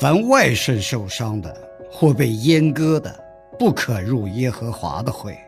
凡外甥受伤的或被阉割的。不可入耶和华的会，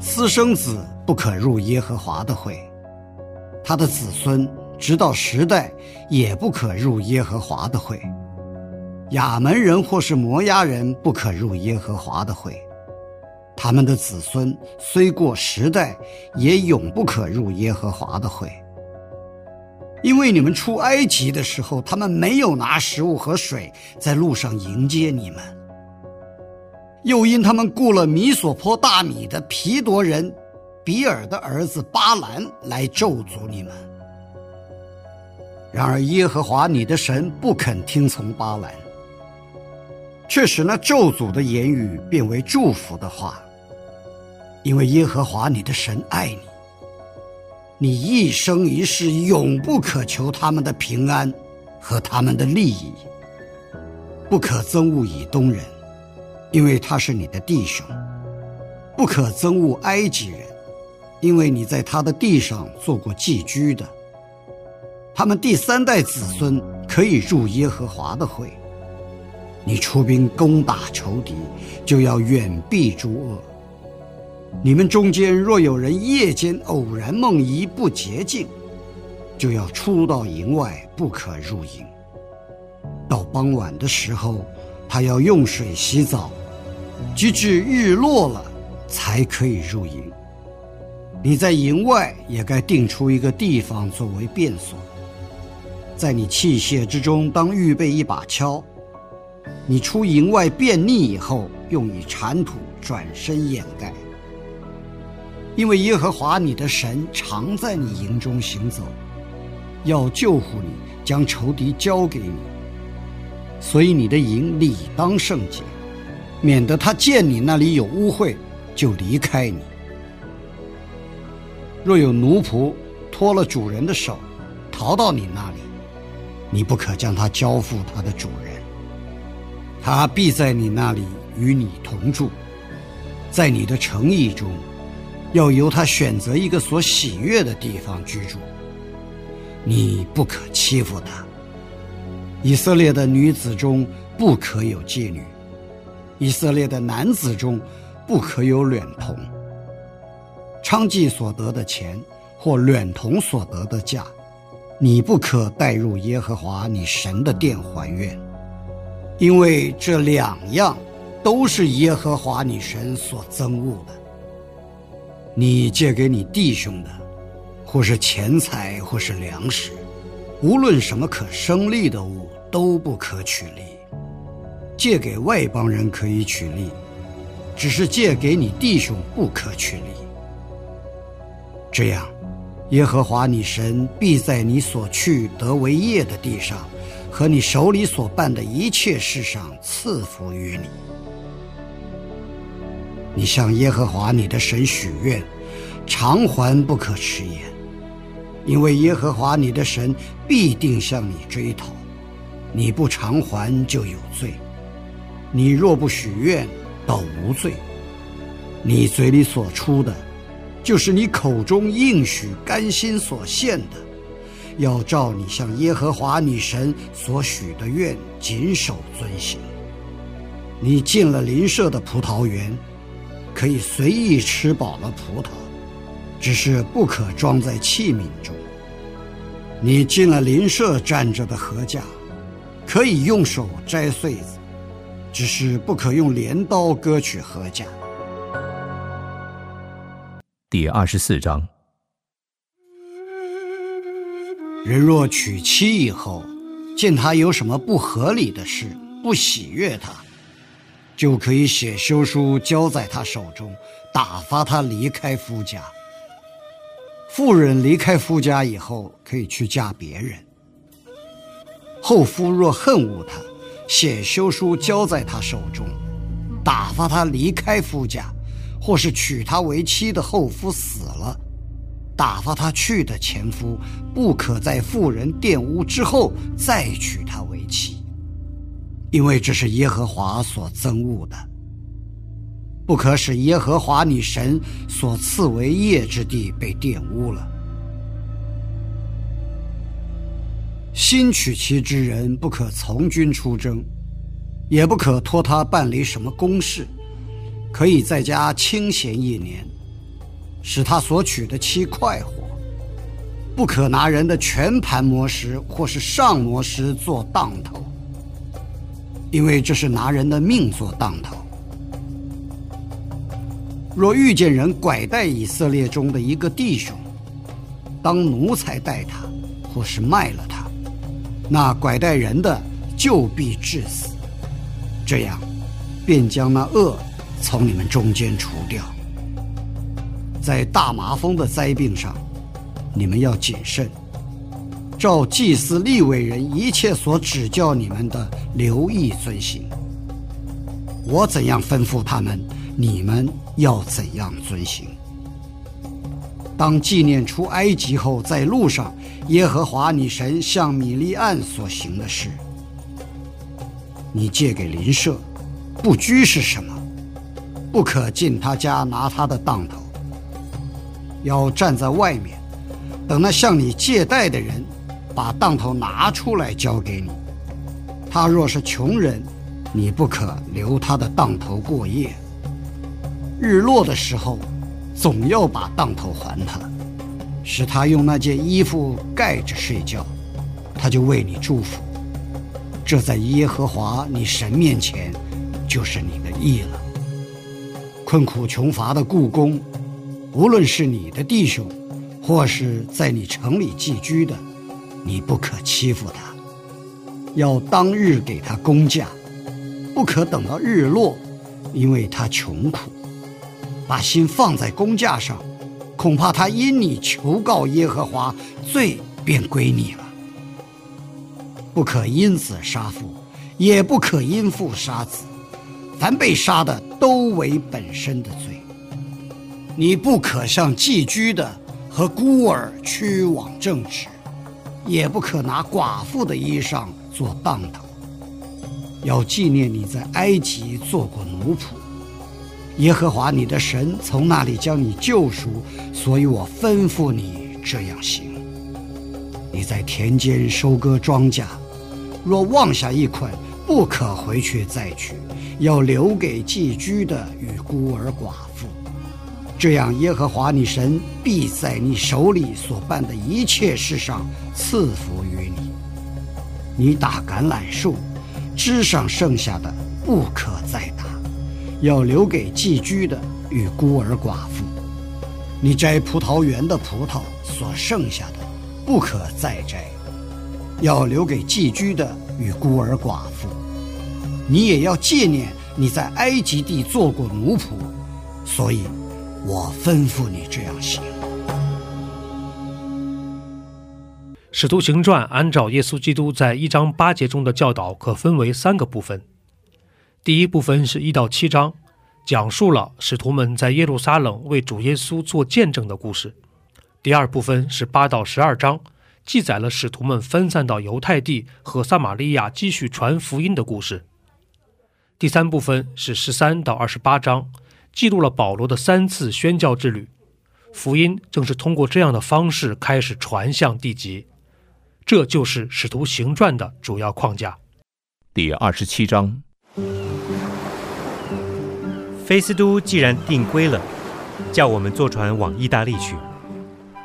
私生子不可入耶和华的会，他的子孙直到十代也不可入耶和华的会。亚门人或是摩押人不可入耶和华的会，他们的子孙虽过十代也永不可入耶和华的会，因为你们出埃及的时候，他们没有拿食物和水在路上迎接你们。又因他们雇了米索坡大米的皮多人比尔的儿子巴兰来咒诅你们。然而耶和华你的神不肯听从巴兰，却使那咒诅的言语变为祝福的话，因为耶和华你的神爱你，你一生一世永不可求他们的平安和他们的利益，不可憎恶以东人。因为他是你的弟兄，不可憎恶埃及人，因为你在他的地上做过寄居的。他们第三代子孙可以入耶和华的会。你出兵攻打仇敌，就要远避诸恶。你们中间若有人夜间偶然梦遗不洁净，就要出到营外，不可入营。到傍晚的时候，他要用水洗澡。直至日落了，才可以入营。你在营外也该定出一个地方作为便所。在你器械之中，当预备一把锹。你出营外便溺以后，用以铲土，转身掩盖。因为耶和华你的神常在你营中行走，要救护你，将仇敌交给你。所以你的营理当圣洁。免得他见你那里有污秽，就离开你。若有奴仆脱了主人的手，逃到你那里，你不可将他交付他的主人。他必在你那里与你同住，在你的诚意中，要由他选择一个所喜悦的地方居住。你不可欺负他。以色列的女子中不可有妓女。以色列的男子中，不可有卵童。娼妓所得的钱，或卵童所得的价，你不可带入耶和华你神的殿还愿，因为这两样都是耶和华你神所憎恶的。你借给你弟兄的，或是钱财，或是粮食，无论什么可生利的物，都不可取利。借给外邦人可以取利，只是借给你弟兄不可取利。这样，耶和华你神必在你所去得为业的地上，和你手里所办的一切事上赐福于你。你向耶和华你的神许愿，偿还不可迟延，因为耶和华你的神必定向你追讨，你不偿还就有罪。你若不许愿，倒无罪。你嘴里所出的，就是你口中应许、甘心所献的，要照你向耶和华你神所许的愿，谨守遵行。你进了邻舍的葡萄园，可以随意吃饱了葡萄，只是不可装在器皿中。你进了邻舍站着的禾架。可以用手摘穗子，只是不可用镰刀割取禾架。第二十四章。人若娶妻以后，见他有什么不合理的事，不喜悦他，就可以写休书交在他手中，打发他离开夫家。妇人离开夫家以后，可以去嫁别人。后夫若恨恶他，写休书交在他手中，打发他离开夫家，或是娶她为妻的后夫死了。打发他去的前夫，不可在妇人玷污之后再娶她为妻，因为这是耶和华所憎恶的。不可使耶和华你神所赐为业之地被玷污了。新娶妻之人不可从军出征，也不可托他办理什么公事，可以在家清闲一年。使他所娶的妻快活，不可拿人的全盘磨石或是上磨石做当头，因为这是拿人的命做当头。若遇见人拐带以色列中的一个弟兄，当奴才待他，或是卖了他，那拐带人的就必致死，这样便将那恶从你们中间除掉。在大麻风的灾病上，你们要谨慎，照祭司立伟人一切所指教你们的，留意遵行。我怎样吩咐他们，你们要怎样遵行。当纪念出埃及后，在路上，耶和华你神向米利暗所行的事，你借给邻舍，不拘是什么，不可进他家拿他的当头。要站在外面，等那向你借贷的人把当头拿出来交给你。他若是穷人，你不可留他的当头过夜。日落的时候，总要把当头还他，使他用那件衣服盖着睡觉，他就为你祝福。这在耶和华你神面前，就是你的义了。困苦穷乏的故宫。无论是你的弟兄，或是在你城里寄居的，你不可欺负他，要当日给他工价，不可等到日落，因为他穷苦。把心放在工价上，恐怕他因你求告耶和华，罪便归你了。不可因子杀父，也不可因父杀子，凡被杀的都为本身的罪。你不可向寄居的和孤儿屈枉正直，也不可拿寡妇的衣裳做棒头。要纪念你在埃及做过奴仆，耶和华你的神从那里将你救赎，所以我吩咐你这样行。你在田间收割庄稼，若忘下一捆，不可回去再取，要留给寄居的与孤儿寡妇。这样，耶和华你神必在你手里所办的一切事上赐福于你。你打橄榄树，枝上剩下的不可再打，要留给寄居的与孤儿寡妇。你摘葡萄园的葡萄所剩下的，不可再摘，要留给寄居的与孤儿寡妇。你也要纪念你在埃及地做过奴仆，所以。我吩咐你这样行。使徒行传按照耶稣基督在一章八节中的教导，可分为三个部分。第一部分是一到七章，讲述了使徒们在耶路撒冷为主耶稣做见证的故事。第二部分是八到十二章，记载了使徒们分散到犹太地和撒玛利亚继续传福音的故事。第三部分是十三到二十八章。记录了保罗的三次宣教之旅，福音正是通过这样的方式开始传向地极，这就是《使徒行传》的主要框架。第二十七章，菲斯都既然定规了，叫我们坐船往意大利去，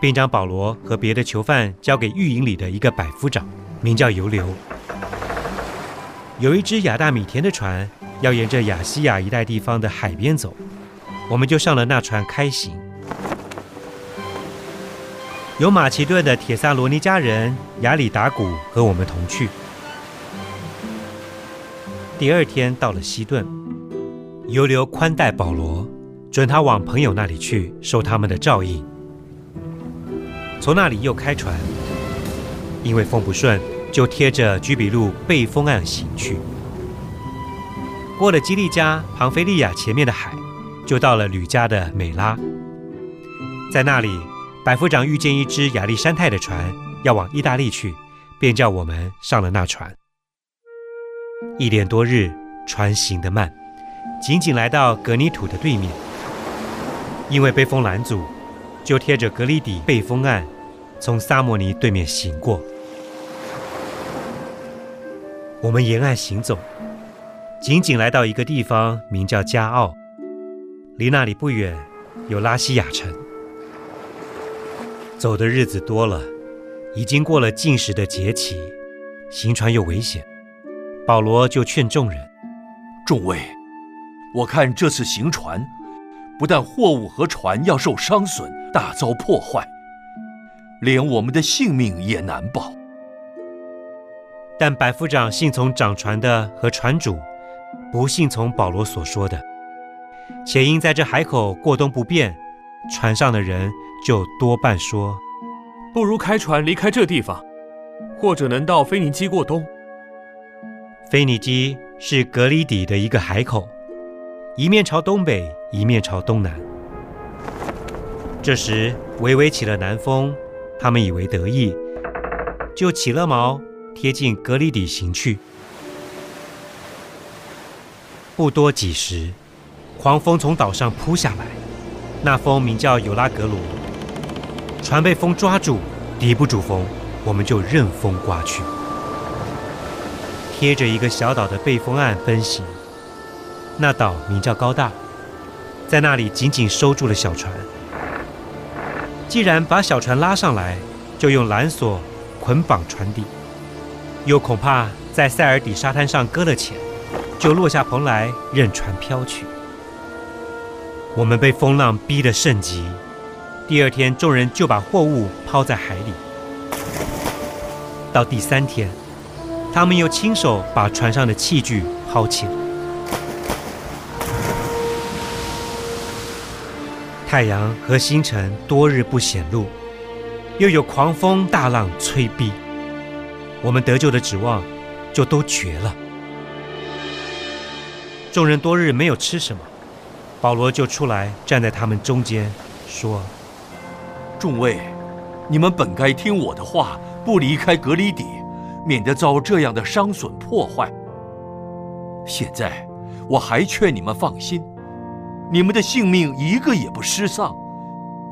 并将保罗和别的囚犯交给狱营里的一个百夫长，名叫尤留。有一只亚大米田的船要沿着亚细亚一带地方的海边走，我们就上了那船开行。有马其顿的铁萨罗尼迦人亚里达古和我们同去。第二天到了西顿，尤留宽待保罗，准他往朋友那里去，受他们的照应。从那里又开船，因为风不顺，就贴着居比路背风岸行去。过了基利加、庞菲利亚前面的海，就到了吕家的美拉，在那里。百夫长遇见一只亚历山泰的船，要往意大利去，便叫我们上了那船。一连多日，船行得慢，仅仅来到格尼土的对面，因为被风拦阻，就贴着格里底背风岸，从萨摩尼对面行过。我们沿岸行走，仅仅来到一个地方，名叫加奥，离那里不远有拉西亚城。走的日子多了，已经过了进食的节期，行船又危险。保罗就劝众人：“众位，我看这次行船，不但货物和船要受伤损，大遭破坏，连我们的性命也难保。”但百夫长信从掌船的和船主，不信从保罗所说的，且因在这海口过冬不便。船上的人就多半说：“不如开船离开这地方，或者能到腓尼基过冬。”腓尼基是格里底的一个海口，一面朝东北，一面朝东南。这时微微起了南风，他们以为得意，就起了锚，贴近格里底行去。不多几时，狂风从岛上扑下来。那风名叫尤拉格罗，船被风抓住，抵不住风，我们就任风刮去，贴着一个小岛的背风岸奔行。那岛名叫高大，在那里紧紧收住了小船。既然把小船拉上来，就用缆索捆绑船底，又恐怕在塞尔底沙滩上搁了浅，就落下蓬莱，任船飘去。我们被风浪逼得甚急，第二天众人就把货物抛在海里。到第三天，他们又亲手把船上的器具抛起了。太阳和星辰多日不显露，又有狂风大浪催逼，我们得救的指望就都绝了。众人多日没有吃什么。保罗就出来站在他们中间，说：“众位，你们本该听我的话，不离开隔离底，免得遭这样的伤损破坏。现在我还劝你们放心，你们的性命一个也不失丧，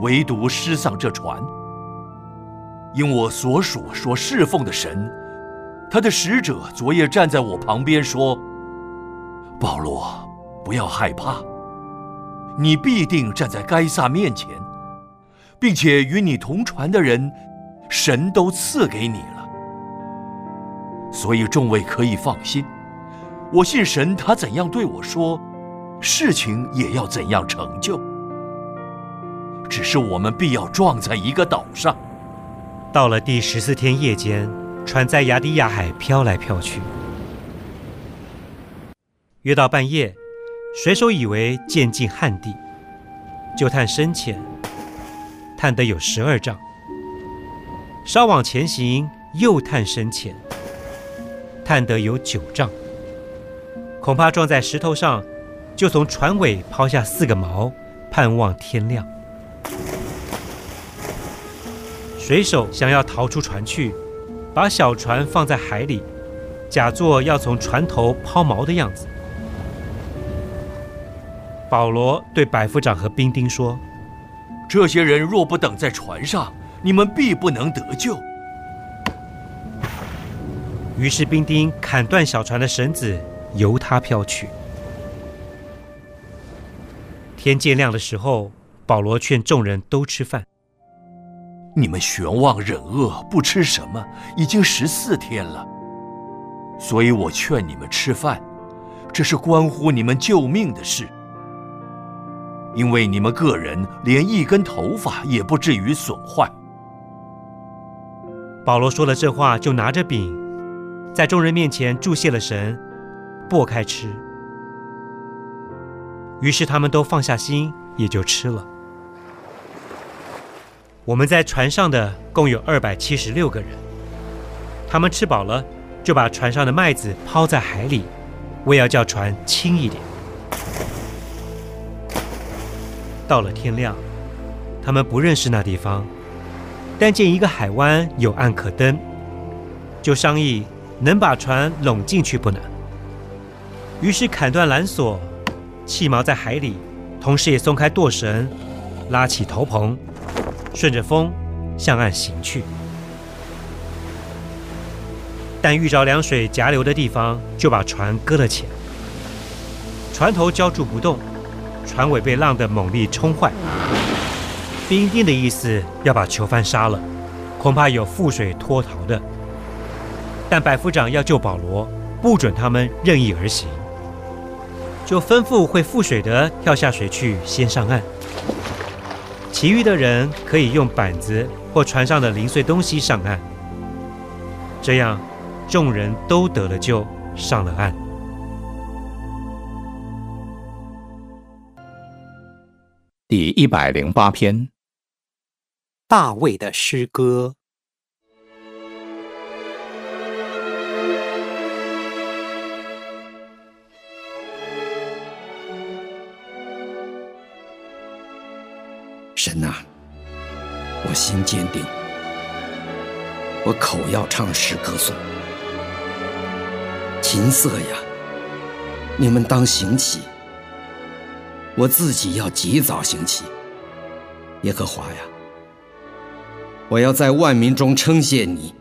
唯独失丧这船。因我所属所侍奉的神，他的使者昨夜站在我旁边说：‘保罗，不要害怕。’”你必定站在该撒面前，并且与你同船的人，神都赐给你了。所以众位可以放心，我信神，他怎样对我说，事情也要怎样成就。只是我们必要撞在一个岛上。到了第十四天夜间，船在亚底亚海飘来飘去，约到半夜。水手以为渐近旱地，就探深浅，探得有十二丈。稍往前行，又探深浅，探得有九丈。恐怕撞在石头上，就从船尾抛下四个锚，盼望天亮。水手想要逃出船去，把小船放在海里，假作要从船头抛锚的样子。保罗对百夫长和兵丁说：“这些人若不等在船上，你们必不能得救。”于是兵丁砍断小船的绳子，由他飘去。天渐亮的时候，保罗劝众人都吃饭。你们悬望忍饿，不吃什么，已经十四天了。所以我劝你们吃饭，这是关乎你们救命的事。因为你们个人连一根头发也不至于损坏。保罗说了这话，就拿着饼，在众人面前祝谢了神，擘开吃。于是他们都放下心，也就吃了。我们在船上的共有二百七十六个人，他们吃饱了，就把船上的麦子抛在海里，为要叫船轻一点。到了天亮，他们不认识那地方，但见一个海湾有岸可登，就商议能把船拢进去不难。于是砍断缆索，弃锚在海里，同时也松开舵绳，拉起头篷，顺着风向岸行去。但遇着凉水夹流的地方，就把船搁了浅，船头浇住不动。船尾被浪的猛力冲坏，兵丁的意思要把囚犯杀了，恐怕有覆水脱逃的。但百夫长要救保罗，不准他们任意而行，就吩咐会覆水的跳下水去先上岸，其余的人可以用板子或船上的零碎东西上岸。这样，众人都得了救，上了岸。第一百零八篇，大卫的诗歌。神呐，我心坚定，我口要唱诗歌颂。琴瑟呀，你们当行起。我自己要及早行起，耶和华呀，我要在万民中称谢你，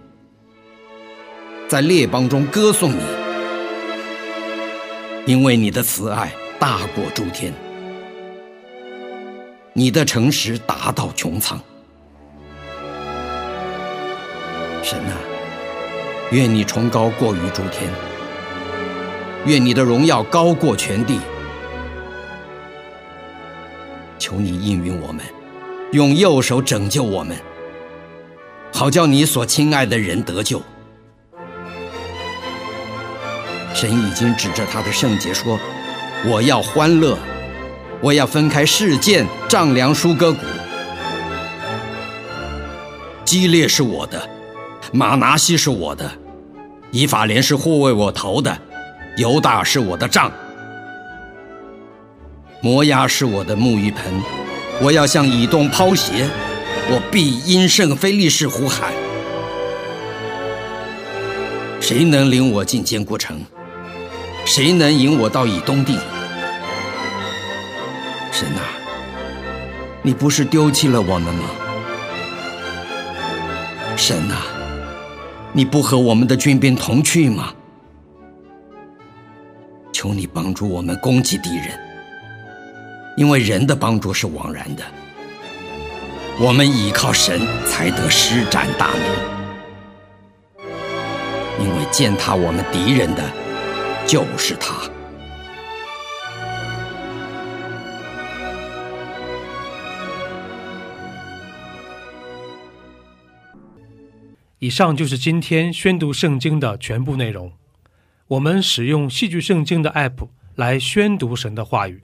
在列邦中歌颂你，因为你的慈爱大过诸天，你的诚实达到穹苍。神啊，愿你崇高过于诸天，愿你的荣耀高过全地。求你应允我们，用右手拯救我们，好叫你所亲爱的人得救。神已经指着他的圣洁说：“我要欢乐，我要分开事件丈量舒歌谷。基列是我的，马拿西是我的，以法莲是护卫我头的，犹大是我的杖。”摩押是我的沐浴盆，我要向以东抛鞋，我必因圣非利士呼喊。谁能领我进坚固城？谁能引我到以东地？神啊，你不是丢弃了我们吗？神啊，你不和我们的军兵同去吗？求你帮助我们攻击敌人。因为人的帮助是枉然的，我们倚靠神才得施展大能。因为践踏我们敌人的，就是他。以上就是今天宣读圣经的全部内容。我们使用戏剧圣经的 App 来宣读神的话语。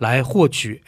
来获取